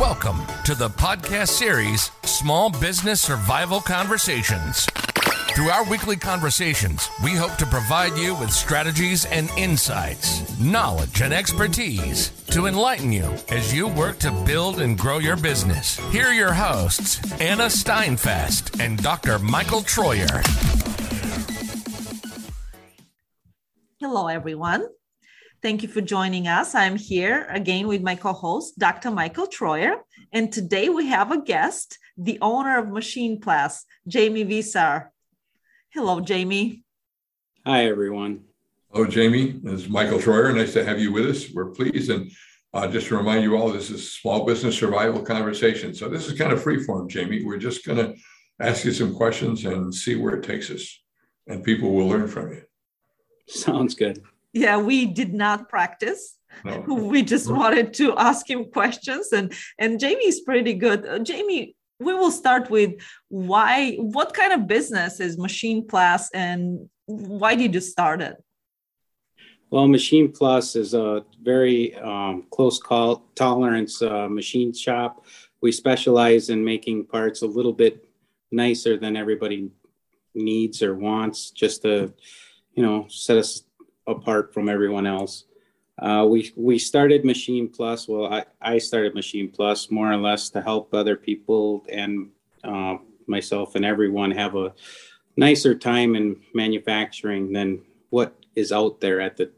Welcome to the podcast series Small Business Survival Conversations. Through our weekly conversations, we hope to provide you with strategies and insights, knowledge and expertise to enlighten you as you work to build and grow your business. Here are your hosts, Anna Steinfest and Dr. Michael Troyer. Hello, everyone. Thank you for joining us. I'm here again with my co host, Dr. Michael Troyer. And today we have a guest, the owner of Machine Plus, Jamie Visar. Hello, Jamie. Hi, everyone. Hello, Jamie. This is Michael Troyer. Nice to have you with us. We're pleased. And uh, just to remind you all, this is Small Business Survival Conversation. So this is kind of free form, Jamie. We're just going to ask you some questions and see where it takes us. And people will learn from you. Sounds good yeah we did not practice. No. we just wanted to ask him questions and and jamie is pretty good. Uh, jamie we will start with why what kind of business is machine plus and why did you start it? Well machine plus is a very um, close call tolerance uh, machine shop. We specialize in making parts a little bit nicer than everybody needs or wants just to you know set us apart from everyone else. Uh, we we started Machine Plus. Well, I, I started Machine Plus more or less to help other people and uh, myself and everyone have a nicer time in manufacturing than what is out there at the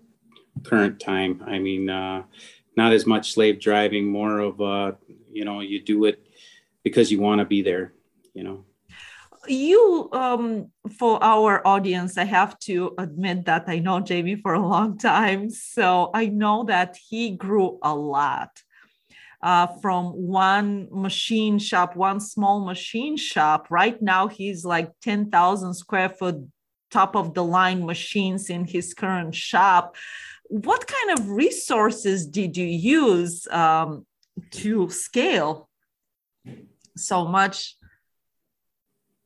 current time. I mean, uh, not as much slave driving, more of you know you do it because you want to be there. You know you um, for our audience i have to admit that i know jamie for a long time so i know that he grew a lot uh, from one machine shop one small machine shop. Right now he's like 10000 square foot top of the line machines in his current shop. What kind of resources did you use um, to scale so much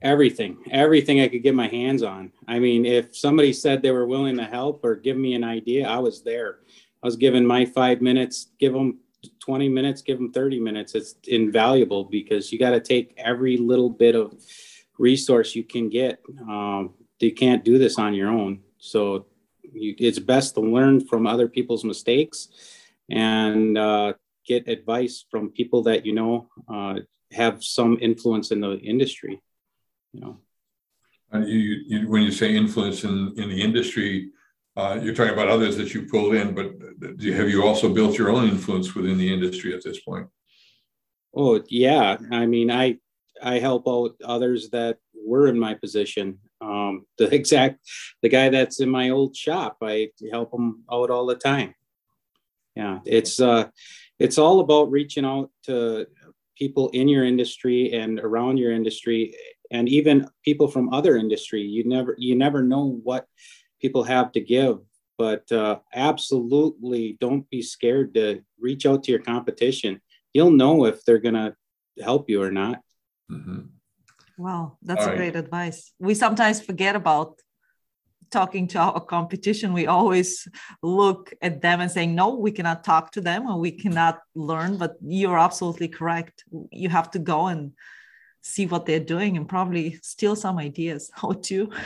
everything everything i could get my hands on. I mean if somebody said they were willing to help or give me an idea i was there. I was given my five minutes give them 20 minutes give them 30 minutes. It's invaluable because you got to take every little bit of resource you can get. Um, you can't do this on your own. So you, it's best to learn from other people's mistakes and uh, get advice from people that you know uh, have some influence in the industry you know. You, you, when you say influence in, in the industry, uh, you're talking about others that you pulled in, but you, have you also built your own influence within the industry at this point? Oh yeah, I mean, I I help out others that were in my position. Um, the exact the guy that's in my old shop, I help him out all the time. Yeah, it's uh, it's all about reaching out to people in your industry and around your industry and even people from other industry you never you never know what people have to give but uh, absolutely don't be scared to reach out to your competition. You'll know if they're going to help you or not. Mm-hmm. wow that's All a right. great advice. We sometimes forget about talking to our competition. We always look at them and saying no we cannot talk to them or we cannot learn but you're absolutely correct. You have to go and see what they're doing and probably steal some ideas. How to?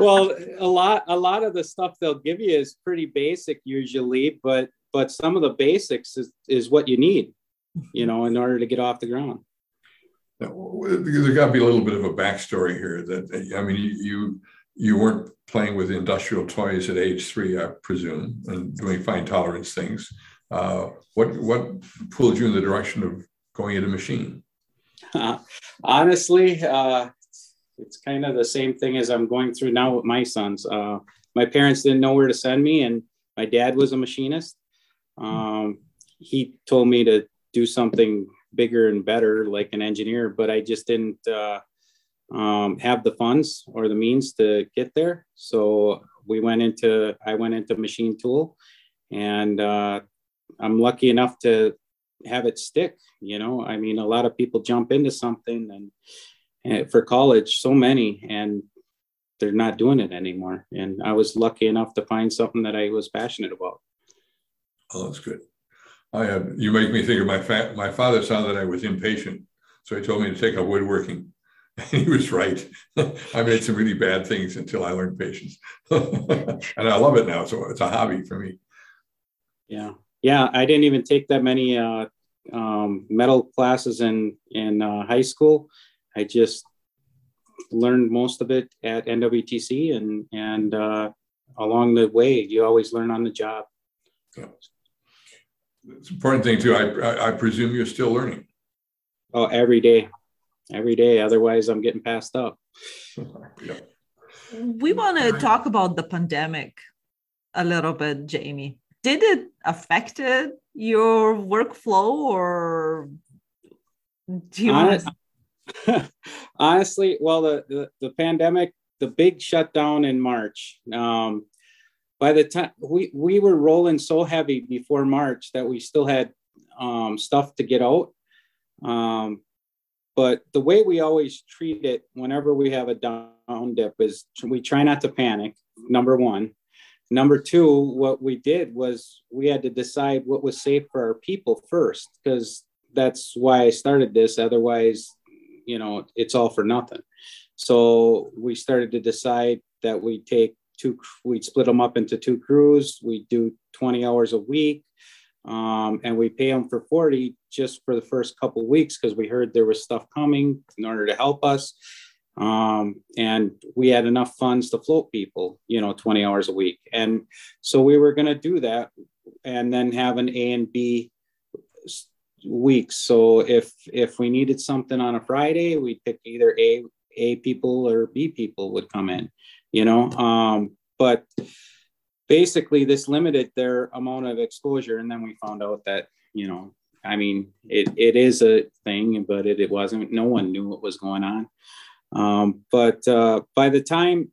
Well a lot a lot of the stuff they'll give you is pretty basic usually but but some of the basics is, is what you need you know in order to get off the ground. There's got to be a little bit of a backstory here that i mean you you weren't playing with industrial toys at age three i presume and doing fine tolerance things. Uh, what what pulled you in the direction of going into machine honestly, uh, it's kind of the same thing as I'm going through now with my sons. Uh, my parents didn't know where to send me, and my dad was a machinist. Um, he told me to do something bigger and better, like an engineer, but I just didn't uh, um, have the funds or the means to get there. So we went into, I went into machine tool, and uh, I'm lucky enough to have it stick you know i mean a lot of people jump into something and, and for college so many and they're not doing it anymore and i was lucky enough to find something that i was passionate about oh that's good I have, you make me think of my fa- my father saw that I was impatient, so he told me to take up woodworking. And he was right. I made some really bad things until I learned patience, and I love it now. So it's a hobby for me. Yeah, yeah. I didn't even take that many uh, um, metal classes in in uh, high school. I just learned most of it at NWTC, and and uh, along the way, you always learn on the job. Yeah. It's an important thing too. I, I, I presume you're still learning. Oh, every day, every day. Otherwise, I'm getting passed up. yeah. We want to talk about the pandemic a little bit, Jamie. Did it affect your workflow, or do you? Honest, honestly, well, the, the the pandemic, the big shutdown in March. Um, by the time we we were rolling so heavy before March that we still had um, stuff to get out. Um, but the way we always treat it whenever we have a down dip is we try not to panic. Number one. Number two, what we did was we had to decide what was safe for our people first, because that's why I started this. Otherwise, you know, it's all for nothing. So we started to decide that we take two, we'd split them up into two crews. We do 20 hours a week. Um, and we pay them for 40 just for the first couple weeks because we heard there was stuff coming in order to help us. Um, and we had enough funds to float people, you know, 20 hours a week. And so we were going to do that and then have an A and B weeks. So if if we needed something on a Friday, we'd pick either A A people or B people would come in you know um, but basically this limited their amount of exposure and then we found out that you know i mean it, it is a thing but it, it wasn't no one knew what was going on um, but uh, by the time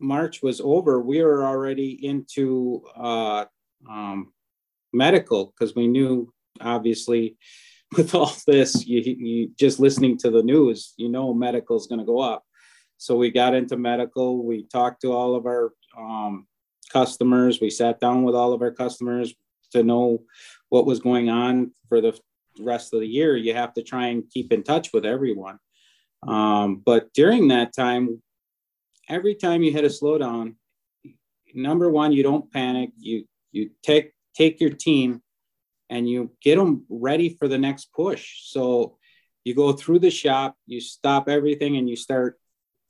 march was over we were already into uh, um, medical because we knew obviously with all this you, you just listening to the news you know medical is going to go up so we got into medical. We talked to all of our um, customers. We sat down with all of our customers to know what was going on for the rest of the year. You have to try and keep in touch with everyone. Um, but during that time, every time you hit a slowdown, number one, you don't panic. You you take take your team and you get them ready for the next push. So you go through the shop, you stop everything, and you start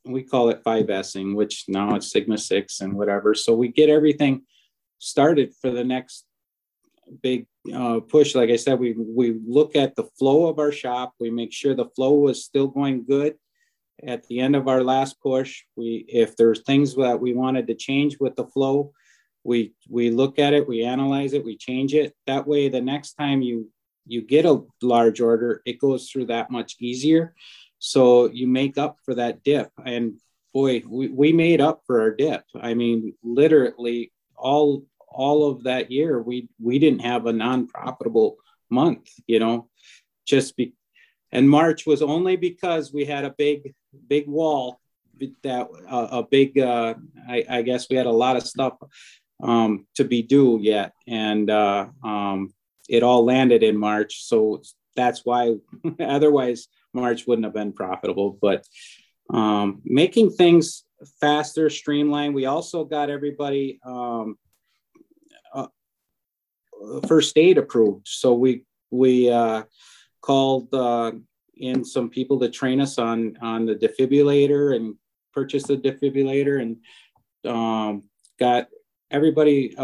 we call it 5Sing, which now it's Sigma 6 and whatever. So we get everything started for the next big uh, push. Like I said, we, we look at the flow of our shop. We make sure the flow was still going good. At the end of our last push, we if there's things that we wanted to change with the flow, we we look at it, we analyze it, we change it. That way, the next time you you get a large order, it goes through that much easier. So you make up for that dip. And boy, we, we made up for our dip. I mean, literally all all of that year we we didn't have a non-profitable month, you know, just be and March was only because we had a big big wall that uh, a big uh, I, I, guess we had a lot of stuff um, to be due yet and uh, um, it all landed in March so that's why otherwise March wouldn't have been profitable. But um, making things faster, streamlined. We also got everybody um, first aid approved. So we we uh, called uh, in some people to train us on on the defibrillator and purchased the defibrillator and um, got everybody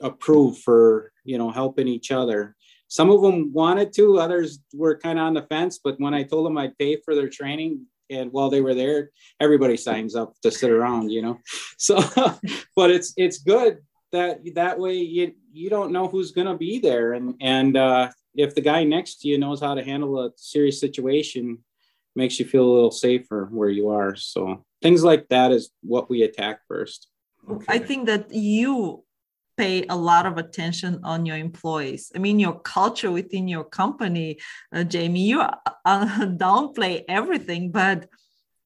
approved for you know helping each other some of them wanted to, others were kind of on the fence. But when I told them I'd pay for their training, and while they were there, everybody signs up to sit around, you know. So, but it's it's good that that way you you don't know who's going to be there, and and uh, if the guy next to you knows how to handle a serious situation, makes you feel a little safer where you are. So things like that is what we attack first. Okay. I think that you pay a lot of attention on your employees. I mean, your culture within your company, uh, Jamie, you uh, downplay everything, but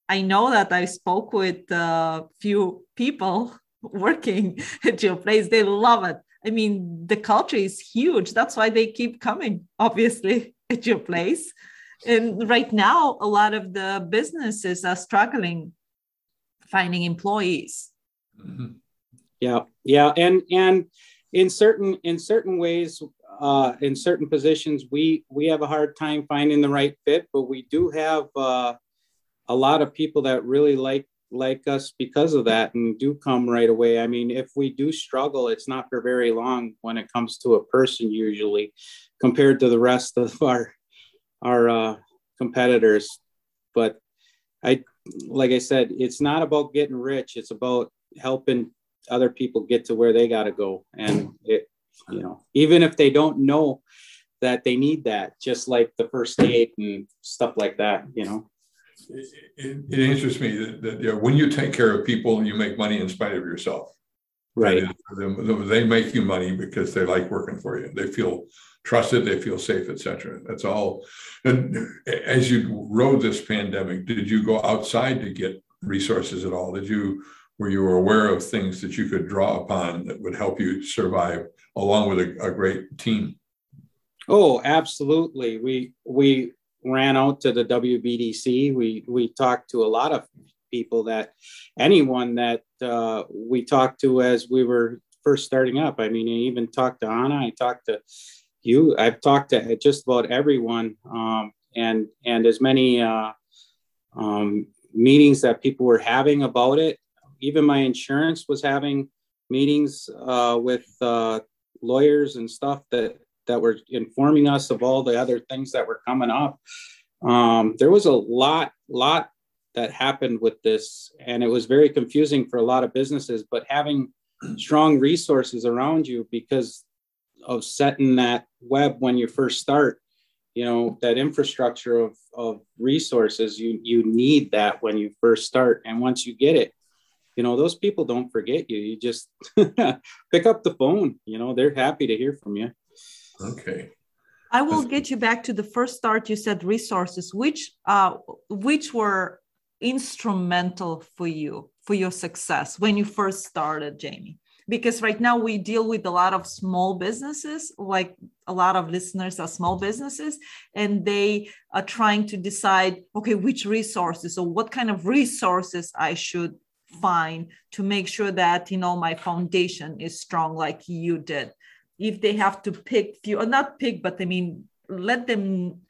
I know that I spoke with a few people working at your place. They love it. I mean, the culture is huge. That's why they keep coming, obviously, at your place. And right now, a lot of the businesses are struggling finding employees. Mm-hmm. Yeah, yeah, and and in certain in certain ways, uh, in certain positions, we we have a hard time finding the right fit, but we do have uh, a lot of people that really like like us because of that and do come right away. I mean, if we do struggle, it's not for very long when it comes to a person usually compared to the rest of our our uh, competitors. But I like I said, it's not about getting rich, it's about helping other people get to where they got to go and it you know even if they don't know that they need that just like the first aid and stuff like that you know it, it, interests me that, that you know, when you take care of people, you make money in spite of yourself. Right. They make you money because they like working for you. They feel trusted, they feel safe, etc. That's all. And as you rode this pandemic, did you go outside to get resources at all? Did you were you aware of things that you could draw upon that would help you survive along with a, a great team? Oh, absolutely. We we ran out to the WBDC. We we talked to a lot of people that anyone that uh, we talked to as we were first starting up. I mean, I even talked to Anna. I talked to you. I've talked to just about everyone, um, and and as many uh, um, meetings that people were having about it. Even my insurance was having meetings uh, with uh, lawyers and stuff that that were informing us of all the other things that were coming up. Um, there was a lot, lot that happened with this, and it was very confusing for a lot of businesses. But having strong resources around you because of setting that web when you first start, you know, that infrastructure of, of resources, you you need that when you first start, and once you get it, you know those people don't forget you you just pick up the phone you know they're happy to hear from you Okay. I will get you back to the first start. You said resources, which uh, which were instrumental for you for your success when you first started, Jamie. Because right now we deal with a lot of small businesses, like a lot of listeners are small businesses, and they are trying to decide, okay, which resources or what kind of resources I should find to make sure that you know my foundation is strong, like you did if they have to pick few or not pick but i mean let them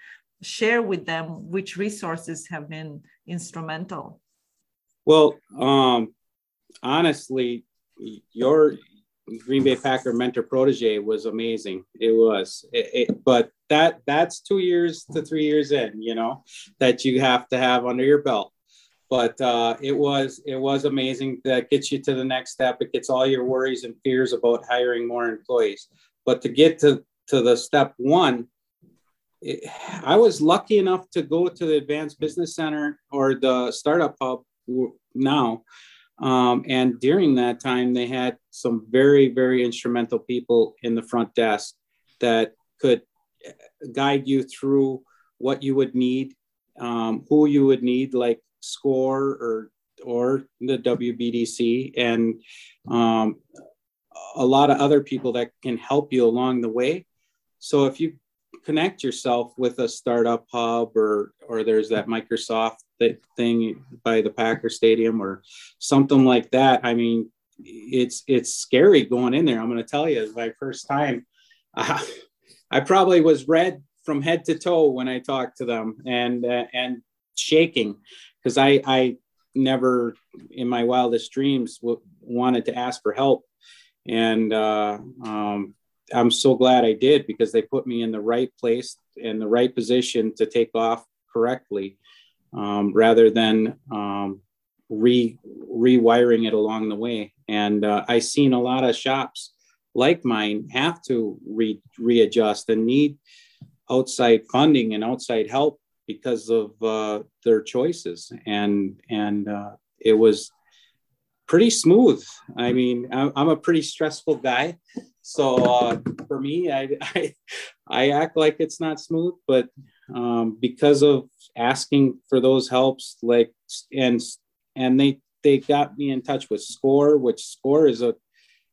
share with them which resources have been instrumental. Well um honestly your green bay packer mentor protege was amazing. It was it, it, but that that's two years to three years in you know that you have to have under your belt but uh, it was it was amazing. That gets you to the next step. It gets all your worries and fears about hiring more employees. But to get to to the step one it, i was lucky enough to go to the advanced business center or the startup hub now. Um, and during that time they had some very very instrumental people in the front desk that could guide you through what you would need um, who you would need like score or or the WBDC and um, a lot of other people that can help you along the way. So if you connect yourself with a startup hub or or there's that Microsoft thing by the Packer Stadium or something like that, I mean, it's it's scary going in there. I'm going to tell you, my first time, uh, I probably was red from head to toe when I talked to them and uh, and shaking because I I never in my wildest dreams w- wanted to ask for help and uh, um, I'm so glad I did because they put me in the right place in the right position to take off correctly, um, rather than um, re rewiring it along the way. And uh, I seen a lot of shops like mine have to re- readjust and need outside funding and outside help because of uh, their choices. And and uh, it was pretty smooth. I mean, I'm a pretty stressful guy, so uh, for me, I, I, I act like it's not smooth, but um, because of asking for those helps, like and and they they got me in touch with Score, which Score is a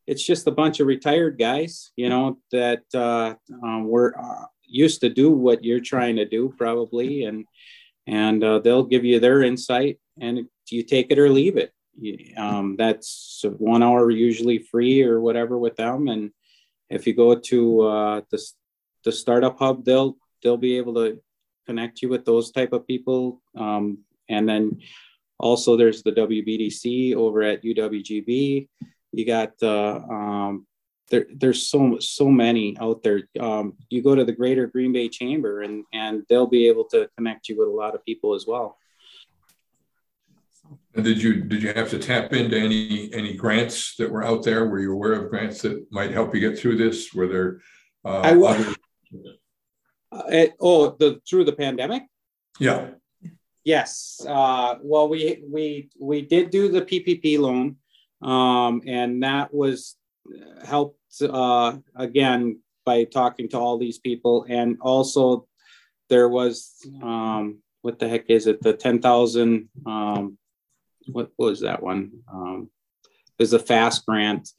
it's just a bunch of retired guys, you know, that uh, um, were uh, used to do what you're trying to do, probably, and and uh, they'll give you their insight, and you take it or leave it. Um, that's one hour usually free or whatever with them, and if you go to uh, the the startup hub, they'll they'll be able to connect you with those type of people, um, and then also there's the WBDC over at UWGB you got uh, um, there, there's so so many out there. Um, you go to the Greater Green Bay Chamber, and and they'll be able to connect you with a lot of people as well. And did you did you have to tap into any any grants that were out there? Were you aware of grants that might help you get through this? Were there? Uh, I was. Other... Uh, oh, the through the pandemic. Yeah. Yes. Uh, well, we we we did do the PPP loan um, and that was helped uh, again by talking to all these people. And also, there was um, what the heck is it? The 10,000, um, what was that one? Um, there's a FAST grant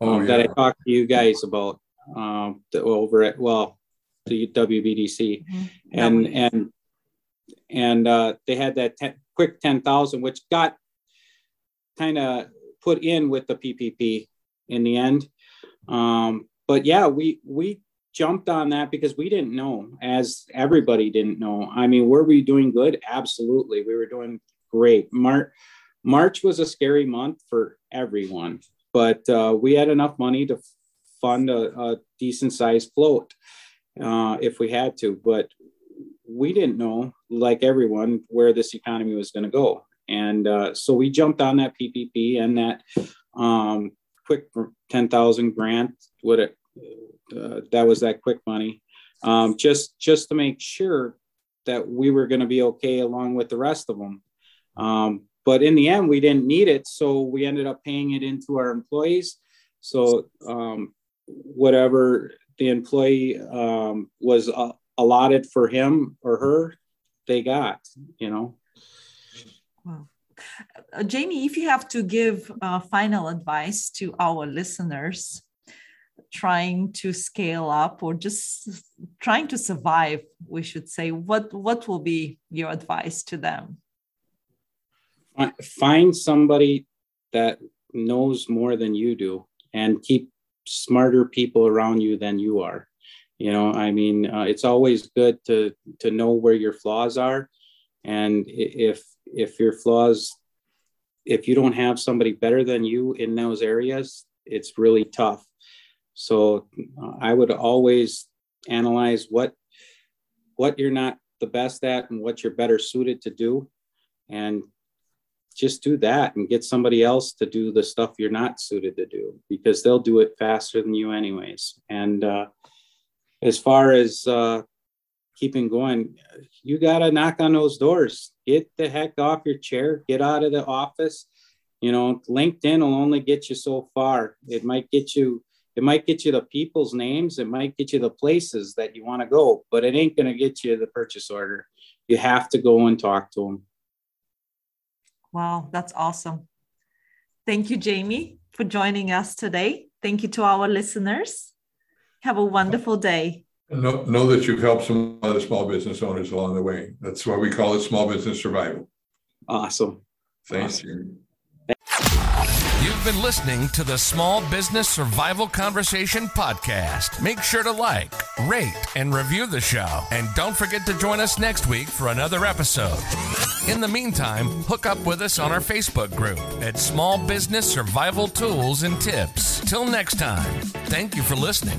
oh, um, yeah. that I talked to you guys about um, over at, well, the WBDC. Mm-hmm. And, and, and uh, they had that ten, quick 10,000, which got kind of put in with the PPP in the end. Um, but yeah, we we jumped on that because we didn't know, as everybody didn't know. I mean, were we doing good? Absolutely, we were doing great. March March was a scary month for everyone, but uh, we had enough money to fund a, a decent sized float uh, if we had to. But we didn't know, like everyone, where this economy was going to go. And uh, so we jumped on that PPP and that um, quick 10,000 grant. What it, uh, that was that quick money, um, just just to make sure that we were going to be okay along with the rest of them. Um, but in the end, we didn't need it, so we ended up paying it into our employees. So um, whatever the employee um, was uh, allotted for him or her, they got. You know. Wow. Uh, Jamie, if you have to give uh, final advice to our listeners trying to scale up or just trying to survive, we should say, what, what will be your advice to them? Find somebody that knows more than you do and keep smarter people around you than you are. You know, I mean, uh, it's always good to to know where your flaws are, and if if your flaws if you don't have somebody better than you in those areas it's really tough. So uh, i would always analyze what what you're not the best at and what you're better suited to do. And just do that and get somebody else to do the stuff you're not suited to do because they'll do it faster than you anyways. And uh, as far as uh, keeping going, you got to knock on those doors. Get the heck off your chair. Get out of the office. You know, LinkedIn will only get you so far. It might get you. It might get you the people's names. It might get you the places that you want to go, but it ain't going to get you the purchase order. You have to go and talk to them. Wow, that's awesome. Thank you, Jamie, for joining us today. Thank you to our listeners. Have a wonderful day. Know, know that you've helped some other small business owners along the way. That's why we call it small business survival. Awesome. Thank awesome. you. You've been listening to the Small Business Survival Conversation podcast. Make sure to like, rate, and review the show. And don't forget to join us next week for another episode. In the meantime, hook up with us on our Facebook group at Small Business Survival Tools and Tips. Till next time, thank you for listening.